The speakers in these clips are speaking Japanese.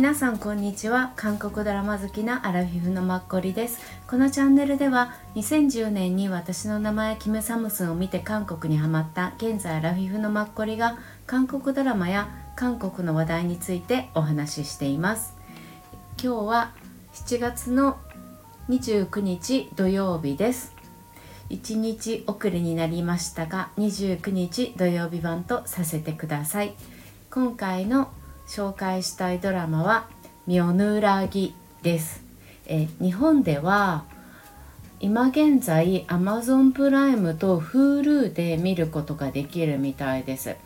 皆さんこんにちは。韓国ドラマ好きなアラフィフのマッコリです。このチャンネルでは2010年に私の名前キム・サムスンを見て韓国にハマった現在アラフィフのマッコリが韓国ドラマや韓国の話題についてお話ししています。今日は7月の29日土曜日です。1日遅れになりましたが29日土曜日版とさせてください。今回の紹介したいドラマは「ミョヌラギ」です。え日本では今現在 Amazon プライムと Hulu で見ることができるみたいです。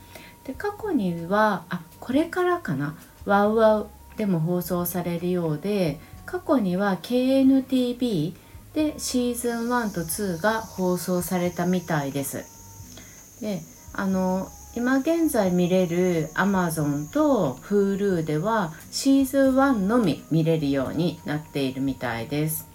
で過去にはあこれからかなワウワウでも放送されるようで過去には KNTV でシーズン1と2が放送されたみたいです。であの今現在見れる Amazon と Hulu ではシーズン1のみ見れるようになっているみたいです。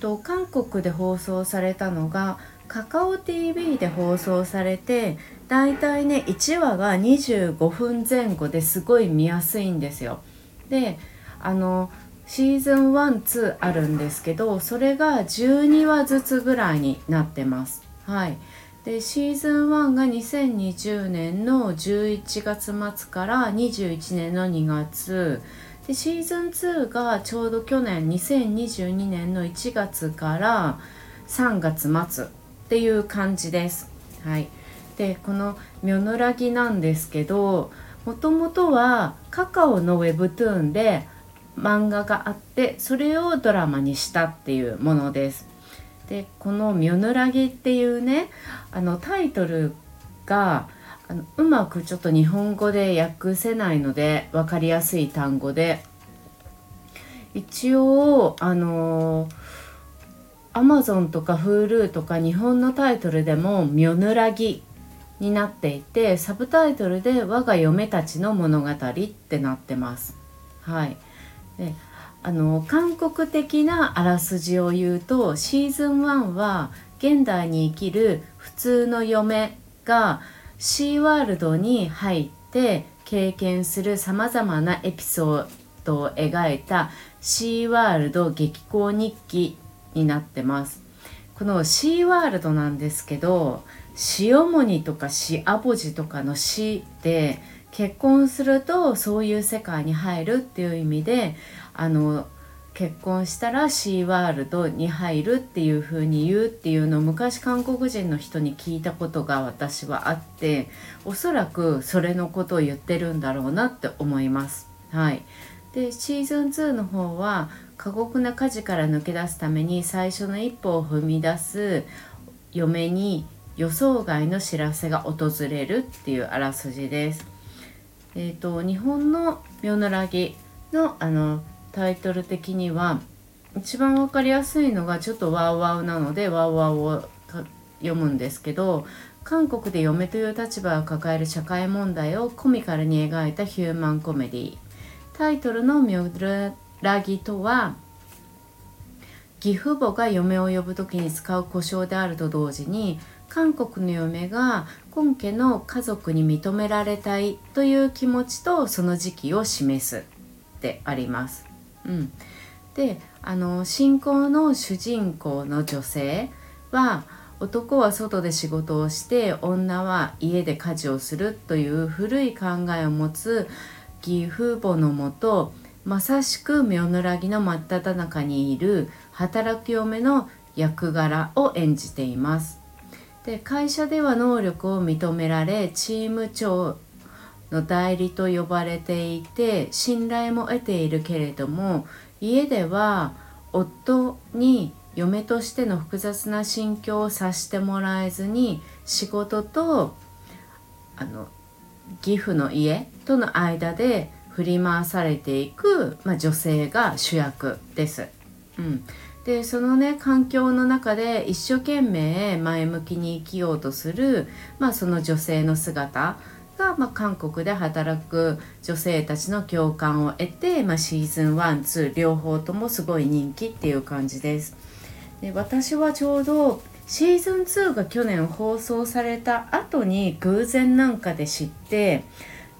と韓国で放送されたのがカカオ TV で放送されてだいたいね1話が25分前後ですごい見やすいんですよ。であのシーズン12あるんですけどそれが12話ずつぐらいになってます。はい、でシーズン1が2020年の11月末から21年の2月でシーズン2がちょうど去年2022年の1月から3月末っていう感じです。はい、でこの「ミョノラギ」なんですけどもともとはカカオのウェブトゥーンで漫画があってそれをドラマにしたっていうものです。でこの「ミョヌラギ」っていうねあのタイトルがあのうまくちょっと日本語で訳せないので分かりやすい単語で一応あのアマゾンとか Hulu とか日本のタイトルでも「ミョヌラギ」になっていてサブタイトルで「我が嫁たちの物語」ってなってます。はい、であの韓国的なあらすじを言うとシーズン1は現代に生きる普通の嫁がシーワールドに入って経験するさまざまなエピソードを描いたシーワールド激高日記になってます。このシーワールドなんですけど塩もにとかシアボジとかの死で結婚するとそういう世界に入るっていう意味であの結婚したらシーワールドに入るっていう風に言うっていうのを昔韓国人の人に聞いたことが私はあっておそらくそれのことを言ってるんだろうなって思います。はい、でシーズン2の方は過酷な家事から抜け出すために最初の一歩を踏み出す嫁に予想外の知らせが訪れるっていうあらすじです。えーと、日本の「ミョノラギの」あのタイトル的には一番分かりやすいのがちょっとワウワウなのでワウワウを読むんですけど韓国で嫁という立場を抱える社会問題をコミカルに描いたヒューマンコメディタイトルの「ミョノラギ」とは義父母が嫁を呼ぶ時に使う故障であると同時に韓国の嫁が今家の家族に認められたいという気持ちとその時期を示すであります。うん、であの信仰の主人公の女性は男は外で仕事をして女は家で家事をするという古い考えを持つ義父母のもとまさしくミョヌラギの真っ只中にいる働く嫁の役柄を演じています。で会社では能力を認められチーム長の代理と呼ばれていて信頼も得ているけれども家では夫に嫁としての複雑な心境を察してもらえずに仕事とあの義父の家との間で振り回されていく、まあ、女性が主役です。うん、でそのね環境の中で一生懸命前向きに生きようとする、まあ、その女性の姿が、まあ、韓国で働く女性たちの共感を得て、まあ、シーズン12両方ともすごい人気っていう感じです。で私はちょうどシーズン2が去年放送された後に偶然なんかで知って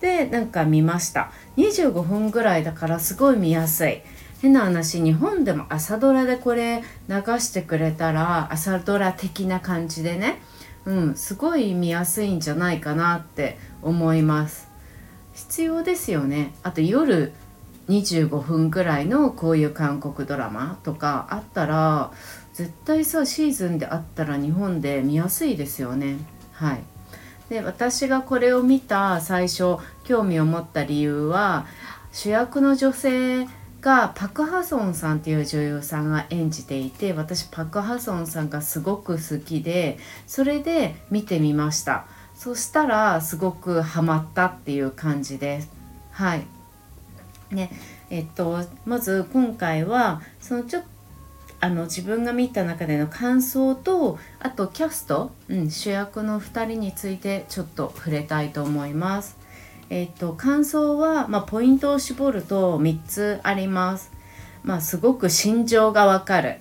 でなんか見ました。25分ぐらいだからすごい見やすい。変な話日本でも朝ドラでこれ流してくれたら朝ドラ的な感じでね。うんすごい見やすいんじゃないかなって思います。必要ですよね。あと夜25分ぐらいのこういう韓国ドラマとかあったら絶対さシーズンであったら日本で見やすいですよね。はい。で私がこれを見た最初興味を持った理由は主役の女性がパク・ハソンさんっていう女優さんが演じていて私パク・ハソンさんがすごく好きでそれで見てみましたそしたらすごくハマったっていう感じですはいねえっとまず今回はそのちょっとあの自分が見た中での感想とあとキャスト、うん、主役の2人についてちょっと触れたいと思います。えっと感想は、まあ、ポイントを絞ると3つあります。まあ、すごく心情がわかる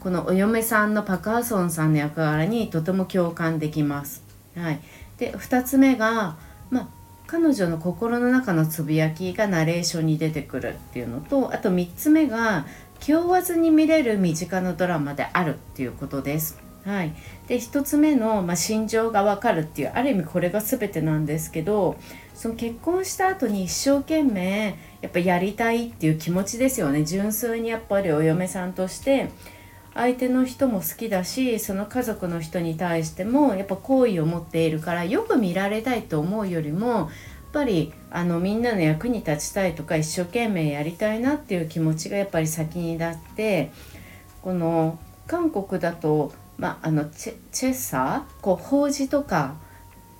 このお嫁さんのパク・ハソンさんの役柄にとても共感できます。はい、で2つ目が、まあ、彼女の心の中のつぶやきがナレーションに出てくるっていうのとあと3つ目が気負わずに見れる身近なドラマであるっていうことです。はい、で1つ目の、まあ、心情が分かるっていうある意味これが全てなんですけどその結婚した後に一生懸命やっぱやりたいっていう気持ちですよね。純粋にやっぱりお嫁さんとして相手の人も好きだしその家族の人に対してもやっぱ好意を持っているからよく見られたいと思うよりもやっぱりあのみんなの役に立ちたいとか一生懸命やりたいなっていう気持ちがやっぱり先に立ってこの韓国だと、まあ、あのチェチェッサーこう法事とか、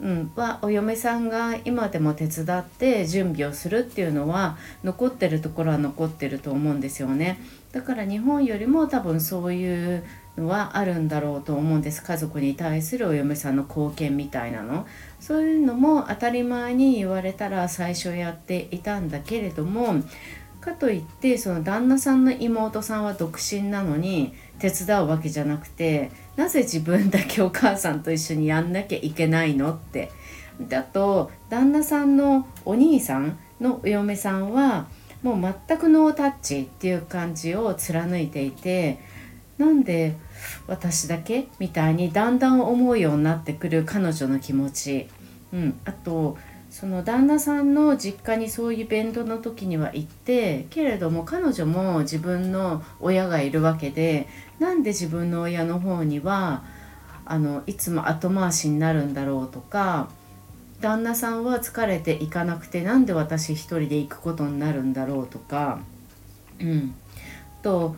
うん、はお嫁さんが今でも手伝って準備をするっていうのは残ってるところは残ってると思うんですよね。だから日本よりも多分そういうのはあるんだろうと思うんです家族に対するお嫁さんの貢献みたいなのそういうのも当たり前に言われたら最初やっていたんだけれどもかといってその旦那さんの妹さんは独身なのに手伝うわけじゃなくてなぜ自分だけお母さんと一緒にやんなきゃいけないのって。であと旦那さんのお兄さんのお嫁さんはもう全くノータッチっていう感じを貫いていてなんで私だけ？みたいにだんだん思うようになってくる彼女の気持ち、うん、あとその旦那さんの実家にそういうイベントの時には行ってけれども彼女も自分の親がいるわけでなんで自分の親の方にはあのいつも後回しになるんだろうとか旦那さんは疲れて行かなくてなんで私一人で行くことになるんだろうとか、うん、と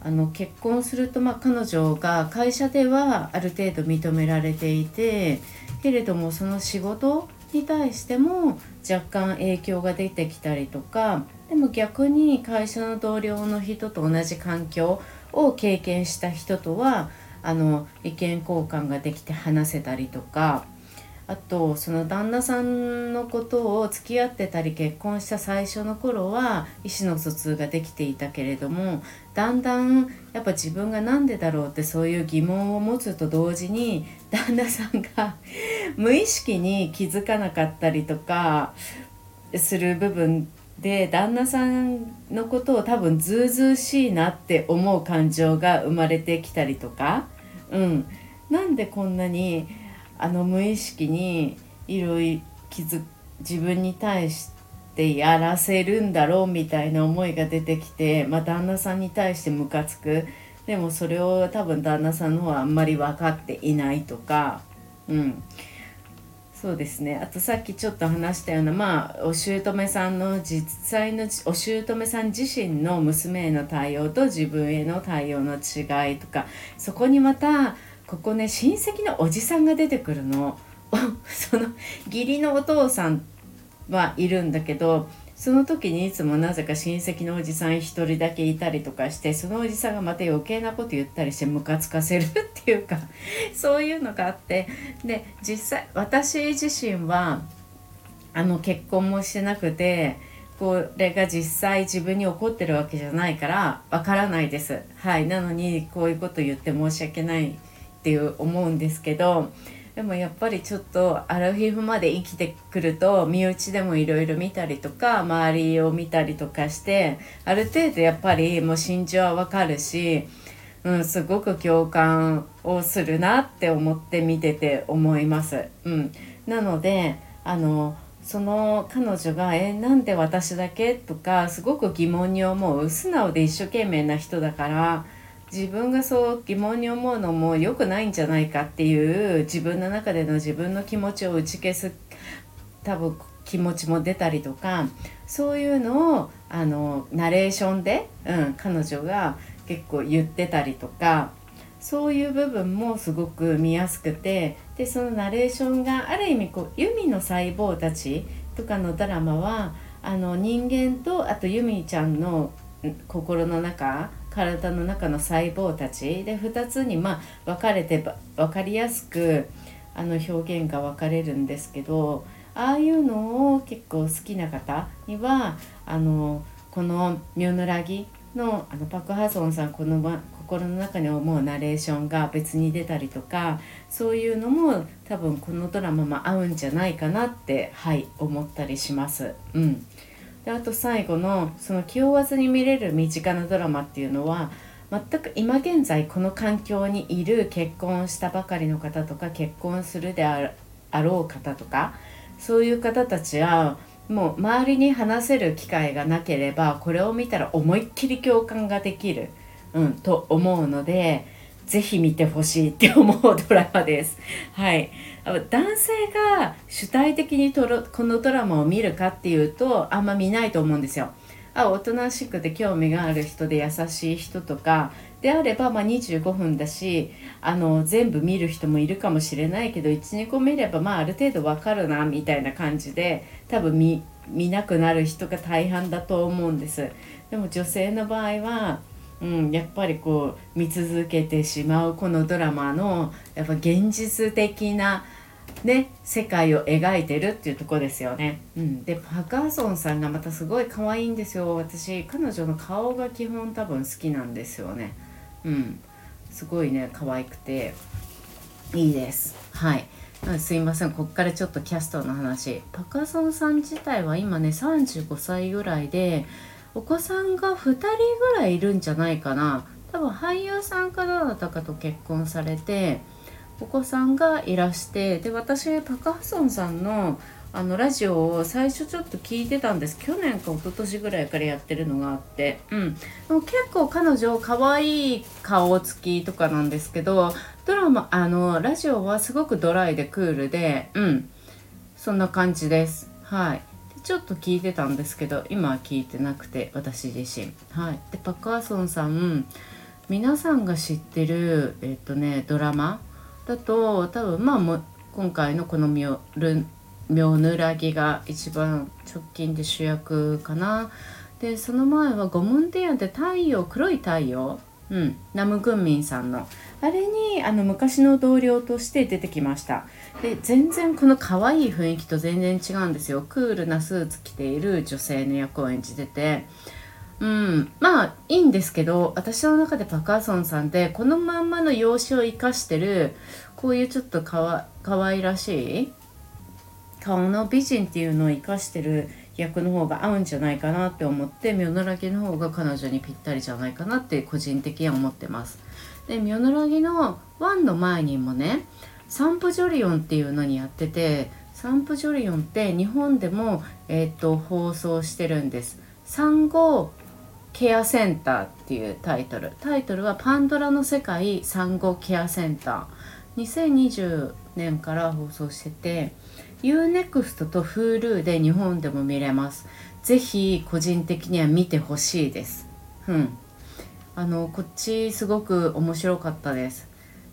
あの結婚すると、まあ、彼女が会社ではある程度認められていてけれどもその仕事に対しても若干影響が出てきたりとかでも逆に会社の同僚の人と同じ環境を経験した人とはあの意見交換ができて話せたりとかあとその旦那さんのことを付き合ってたり結婚した最初の頃は意思の疎通ができていたけれどもだんだんやっぱ自分が何でだろうってそういう疑問を持つと同時に旦那さんが 無意識に気づかなかったりとかする部分で旦那さんのことを多分ずうずうしいなって思う感情が生まれてきたりとか、うん、なんでこんなにあの無意識にいろいろ気づ自分に対してやらせるんだろうみたいな思いが出てきて、まあ、旦那さんに対してムカつく。でもそれを多分旦那さんの方はあんまり分かっていないとか。うん。そうですね。あとさっきちょっと話したようなまあお姑さんの実際のお姑さん自身の娘への対応と自分への対応の違いとかそこにまたここね親戚のおじさんが出てくるの。その義理のお父さんはいるんだけどその時にいつもなぜか親戚のおじさん1人だけいたりとかしてそのおじさんがまた余計なこと言ったりしてムカつかせるっていうか そういうのがあってで実際私自身はあの結婚もしてなくてこれが実際自分に起こってるわけじゃないからわからないです。はい、なのにこういうこと言って申し訳ないっていう思うんですけどでもやっぱりちょっとアラフィフまで生きてくると身内でもいろいろ見たりとか周りを見たりとかしてある程度やっぱりもう心情はわかるし、うん、すごく共感をするなって思って見てて思います。うん、なのであのその彼女が「えなんで私だけ?」とかすごく疑問に思う素直で一生懸命な人だから自分がそう疑問に思うのも良くないんじゃないかっていう自分の中での自分の気持ちを打ち消す多分気持ちも出たりとかそういうのをあのナレーションで、うん、彼女が結構言ってたりとかそういう部分もすごく見やすくてでそのナレーションがある意味こうユミの細胞たちとかのドラマはあの人間とあとユミちゃんの心の中体の中の細胞たちで2つにまあ分かれて分かりやすくあの表現が分かれるんですけどああいうのを結構好きな方にはあのこの「ミュヌラギ」のあのパク・ハソンさんこの心の中に思うナレーションが別に出たりとかそういうのも多分このドラマも合うんじゃないかなってはい思ったりします。うんであと最後のその気負わずに見れる身近なドラマっていうのは全く今現在この環境にいる結婚したばかりの方とか結婚するであろう方とかそういう方たちはもう周りに話せる機会がなければこれを見たら思いっきり共感ができる、うん、と思うのでぜひ見てほしいって思うドラマです。はい男性が主体的にとろこのドラマを見るかっていうとあんま見ないと思うんですよ。あおとなしくて興味がある人で優しい人とかであれば、まあ、25分だしあの全部見る人もいるかもしれないけど12個見れば、まあ、ある程度わかるなみたいな感じで多分見見なくなる人が大半だと思うんです。でも女性の場合はうん、やっぱりこう見続けてしまうこのドラマのやっぱ現実的なね、世界を描いてるっていうとこですよね。うん、でパカーソンさんがまたすごい可愛いんですよ。私彼女の顔が基本多分好きなんですよね。うん、すごいね可愛くて。いいです。はい。すいません。こっからちょっとキャストの話。パカソンさん自体は今ね35歳ぐらいでお子さんが2人ぐらいいるんじゃないかな。多分俳優さんかどなたかと結婚されてお子さんがいらしてで私パカハソンさんのあのラジオを最初ちょっと聞いてたんです。去年か一昨年ぐらいからやってるのがあって。うん。でも結構彼女可愛い顔つきとかなんですけどドラマあのラジオはすごくドライでクールでうん。そんな感じです。はい。ちょっと聞いてたんですけど今は聞いてなくて私自身。はい。でパカーソンさん皆さんが知ってるえっとねドラマだと多分まあも今回のこのミョルミョヌラギが一番直近で主役かな。でその前はゴムンディアンで太陽黒い太陽。うん、ナム・グンミンさんのあれにあの昔の同僚として出てきました。で全然この可愛い雰囲気と全然違うんですよ。クールなスーツ着ている女性の役を演じてて。うんまあいいんですけど私の中でパカーソンさんってこのまんまの容姿を生かしてるこういうちょっとかわ可愛らしい顔の美人っていうのを生かしてる役の方が合うんじゃないかなって思ってミョノラギの方が彼女にぴったりじゃないかなって個人的には思ってます。でミョノラギの1の前にもねサンプジョリオンっていうのにやっててサンプジョリオンって日本でも、えー、っと放送してるんです。産後ケアセンターっていうタイトル。タイトルは「パンドラの世界産後ケアセンター」2020年から放送してて UNEXT と Hulu で日本でも見れます。ぜひ個人的には見てほしいです。うん。あのこっちすごく面白かったです。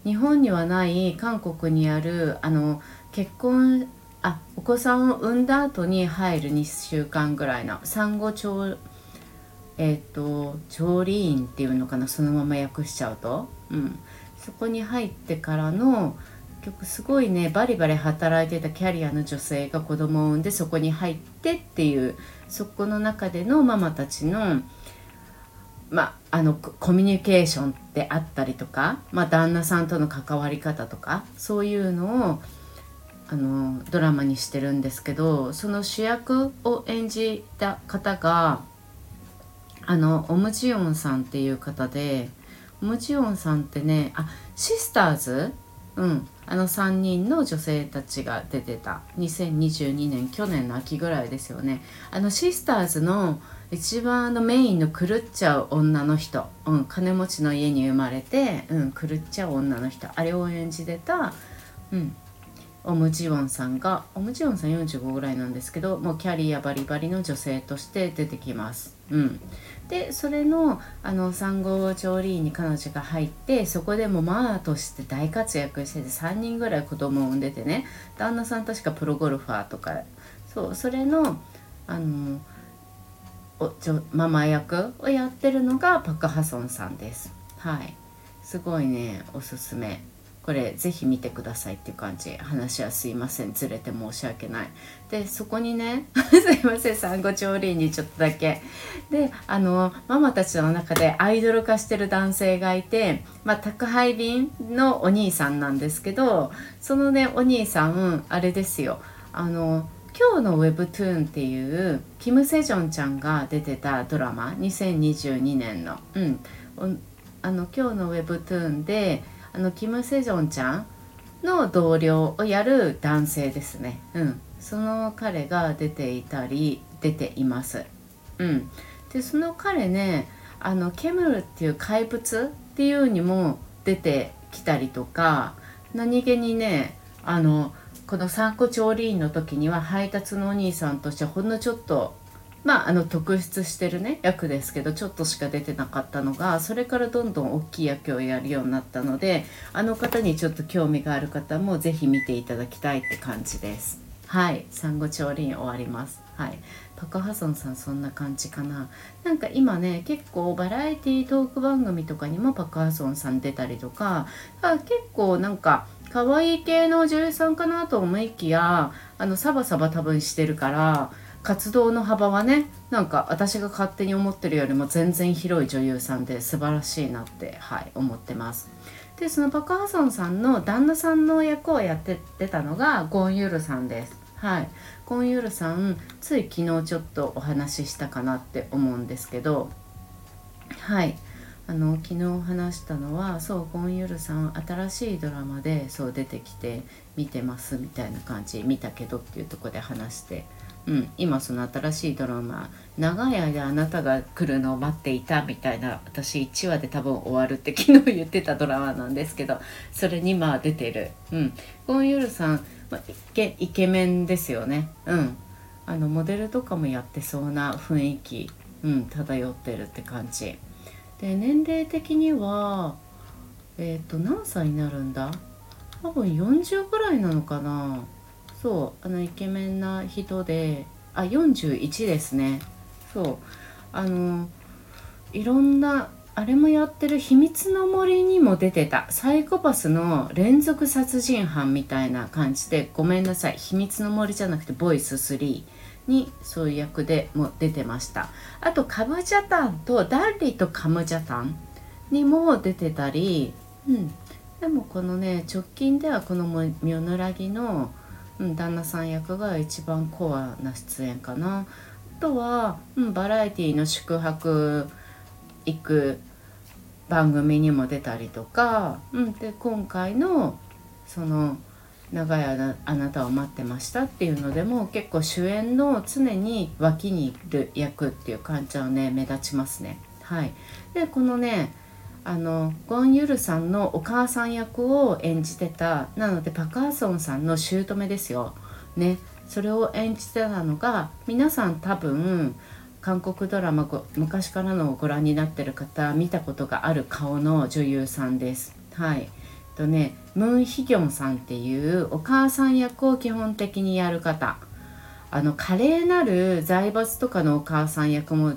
日本にはない韓国にあるあの結婚あお子さんを産んだ後に入る2週間ぐらいの産後調えっ、ー、と調理員っていうのかなそのまま訳しちゃうと、うん、そこに入ってからの局すごいねバリバリ働いてたキャリアの女性が子供を産んでそこに入ってっていうそこの中でのママたちのまあ、あのコミュニケーションであったりとか、まあ、旦那さんとの関わり方とかそういうのをあのドラマにしてるんですけどその主役を演じた方があのオムジヨンさんっていう方でオムジヨンさんってねあシスターズ？うん。あの3人の女性たちが出てた。2022年去年の秋ぐらいですよね。あのシスターズの一番あのメインの狂っちゃう女の人、うん、金持ちの家に生まれて、うん、狂っちゃう女の人。あれを演じてた、うん、オムジウォンさんがオムジウォンさん45ぐらいなんですけどもうキャリアバリバリの女性として出てきます。うん、でそれのあの産後調理院に彼女が入ってそこでもマーとして大活躍してて3人ぐらい子供を産んでてね。旦那さん確かプロゴルファーとか。そうそれのあのママ役をやってるのがパク・ハソンさんです。はい。すごいねおすすめ。これぜひ見てくださいっていう感じ。話はすいません。ずれて申し訳ない。でそこにね すいません。産後調理にちょっとだけ。であのママたちの中でアイドル化してる男性がいて、まあ、宅配便のお兄さんなんですけどそのねお兄さんあれですよ。あの今日の Webtoon っていうキム・セジョンちゃんが出てたドラマ2022年の,、うん、あの今日の Webtoon であのキム・セジョンちゃんの同僚をやる男性ですね。うん、その彼が出ていたり出ています。うん、でその彼ねあのケムルっていう怪物っていうにも出てきたりとか何気にねあのこの参考調理員の時には配達のお兄さんとしてほんのちょっとまあ、あの特筆してるね役ですけどちょっとしか出てなかったのがそれからどんどん大きい役をやるようになったのであの方にちょっと興味がある方も是非見ていただきたいって感じです。はい産後調理員終わります。はい、パク・ハソンさんそんな感じかななんか今ね結構バラエティートーク番組とかにもパク・ハソンさん出たりとか結構なんか可愛い系の女優さんかなと思いきやあのサバサバ多分してるから活動の幅はねなんか私が勝手に思ってるよりも全然広い女優さんで素晴らしいなってはい思ってます。でそのパク・ハソンさんの旦那さんの役をやって出たのがゴン・ユルさんです。はい。ゴン・ユルさんつい昨日ちょっとお話ししたかなって思うんですけどはい。あの昨日話したのはそうゴン・ユルさん新しいドラマでそう出てきて見てますみたいな感じ見たけどっていうとこで話してうん、今その新しいドラマ「長い間あなたが来るのを待っていた」みたいな私1話で多分終わるって昨日言ってたドラマなんですけどそれにまあ出てる、うん、ゴン・ユルさん、まあ、イケイケメンですよね。うん。あのモデルとかもやってそうな雰囲気、うん、漂ってるって感じ。で年齢的にはえっ、ー、と何歳になるんだ？多分40ぐらいなのかな。そうあのイケメンな人であ41ですね。そうあのいろんなあれもやってる「秘密の森」にも出てた。サイコパスの連続殺人犯みたいな感じでごめんなさい。秘密の森じゃなくてボイス3にそういう役でも出てました。あとカムジャタンとダッリとカムジャタンにも出てたりうん。でもこのね直近ではこのミョヌラギのうん、旦那さん役が一番コアな出演かな。あとは、うん、バラエティの宿泊行く番組にも出たりとか、うん、で今回のその「長いあなたを待ってました」っていうのでも結構主演の常に脇にいる役っていう感じはね目立ちますね。はい、でこのねあのゴン・ユルさんのお母さん役を演じてたなのでパカーソンさんの姑ですよ。ねそれを演じてたのが皆さん多分韓国ドラマ昔からのをご覧になってる方見たことがある顔の女優さんです。はいとねムン・ヒギョンさんっていうお母さん役を基本的にやる方。あの華麗なる財閥とかのお母さん役も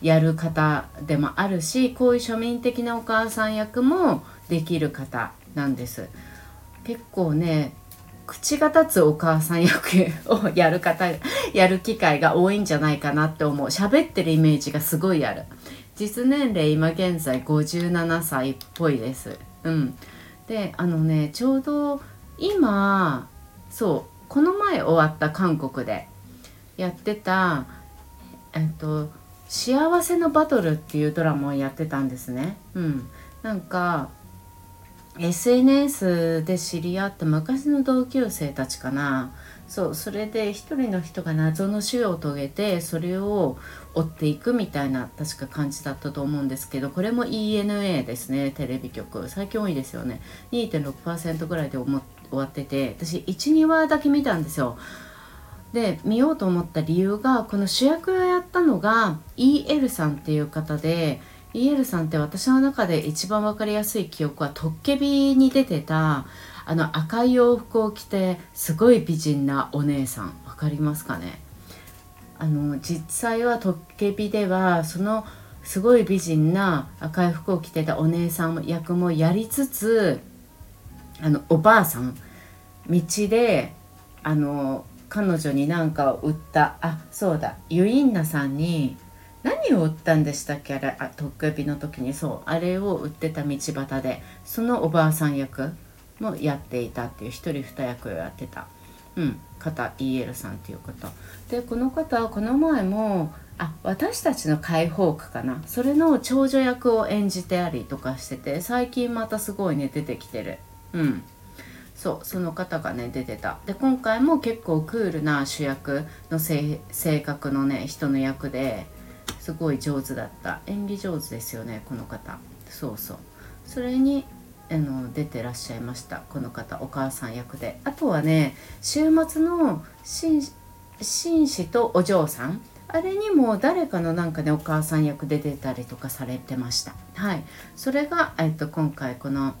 やる方でもあるしこういう庶民的なお母さん役もできる方なんです。結構ね口が立つお母さん役をやる方やる機会が多いんじゃないかなって思う。喋ってるイメージがすごいある。実年齢今現在57歳っぽいです。うん。であのねちょうど今そうこの前終わった韓国でやってたえっと「幸せのバトル」っていうドラマをやってたんですね。うん。なんか SNS で知り合った昔の同級生たちかな。そうそれで一人の人が謎の死を遂げてそれを追っていくみたいな確か感じだったと思うんですけどこれも ENA ですねテレビ局。最近多いですよね。2.6%ぐらいで終わってて私12話だけ見たんですよ。で見ようと思った理由がこの主役をやったのが EL さんっていう方で EL さんって私の中で一番分かりやすい記憶はトッケビに出てたあの赤い洋服を着てすごい美人なお姉さん。分かりますかね？あの実際はトッケビではそのすごい美人な赤い服を着てたお姉さん役もやりつつあのおばあさん道であの彼女に何かを売ったあそうだユインナさんに何を売ったんでしたっけ？あれあトックビの時に。そうあれを売ってた道端でそのおばあさん役もやっていたっていう一人二役をやってた、うん、方 EL さんっていう方でこの方はこの前もあ私たちの解放区かな。それの長女役を演じてありとかしてて最近またすごいね出てきてる。うん。そうその方がね出てた。で今回も結構クールな主役の性格のね人の役ですごい上手だった。演技上手ですよねこの方。そうそう。それにあの出てらっしゃいました。この方お母さん役で。あとはね週末の紳士とお嬢さん。あれにも誰かのなんかねお母さん役で出たりとかされてました。はい。それが、えっと、今回この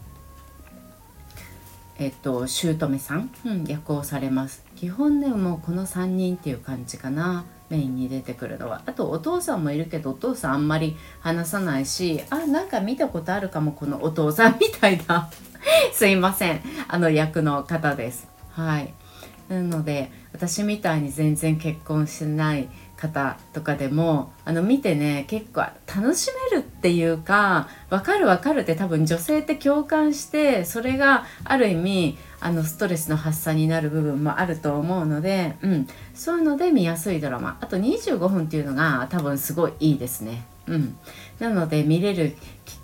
えっと姑さん、うん、役をされます。基本ねもうこの3人っていう感じかな。メインに出てくるのは。あとお父さんもいるけどお父さんあんまり話さないしあなんか見たことあるかもこのお父さんみたいな。すいません。あの役の方です。はい。なので私みたいに全然結婚してない方とかでもあの見てね結構楽しめるっていうか分かる分かるって多分女性って共感してそれがある意味あのストレスの発散になる部分もあると思うので、うん、そういうので見やすいドラマ。あと25分っていうのが多分すごいいいですね。うん、なので見れる、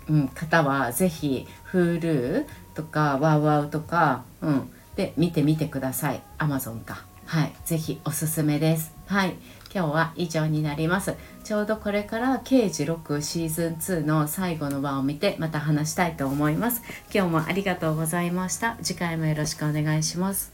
うん、方は是非 Hulu とか WOWOW とか、うん、で見てみてください。Amazon か。はい、ぜひおすすめです。はい、今日は以上になります。ちょうどこれから刑事6シーズン2の最後の場を見てまた話したいと思います。今日もありがとうございました。次回もよろしくお願いします。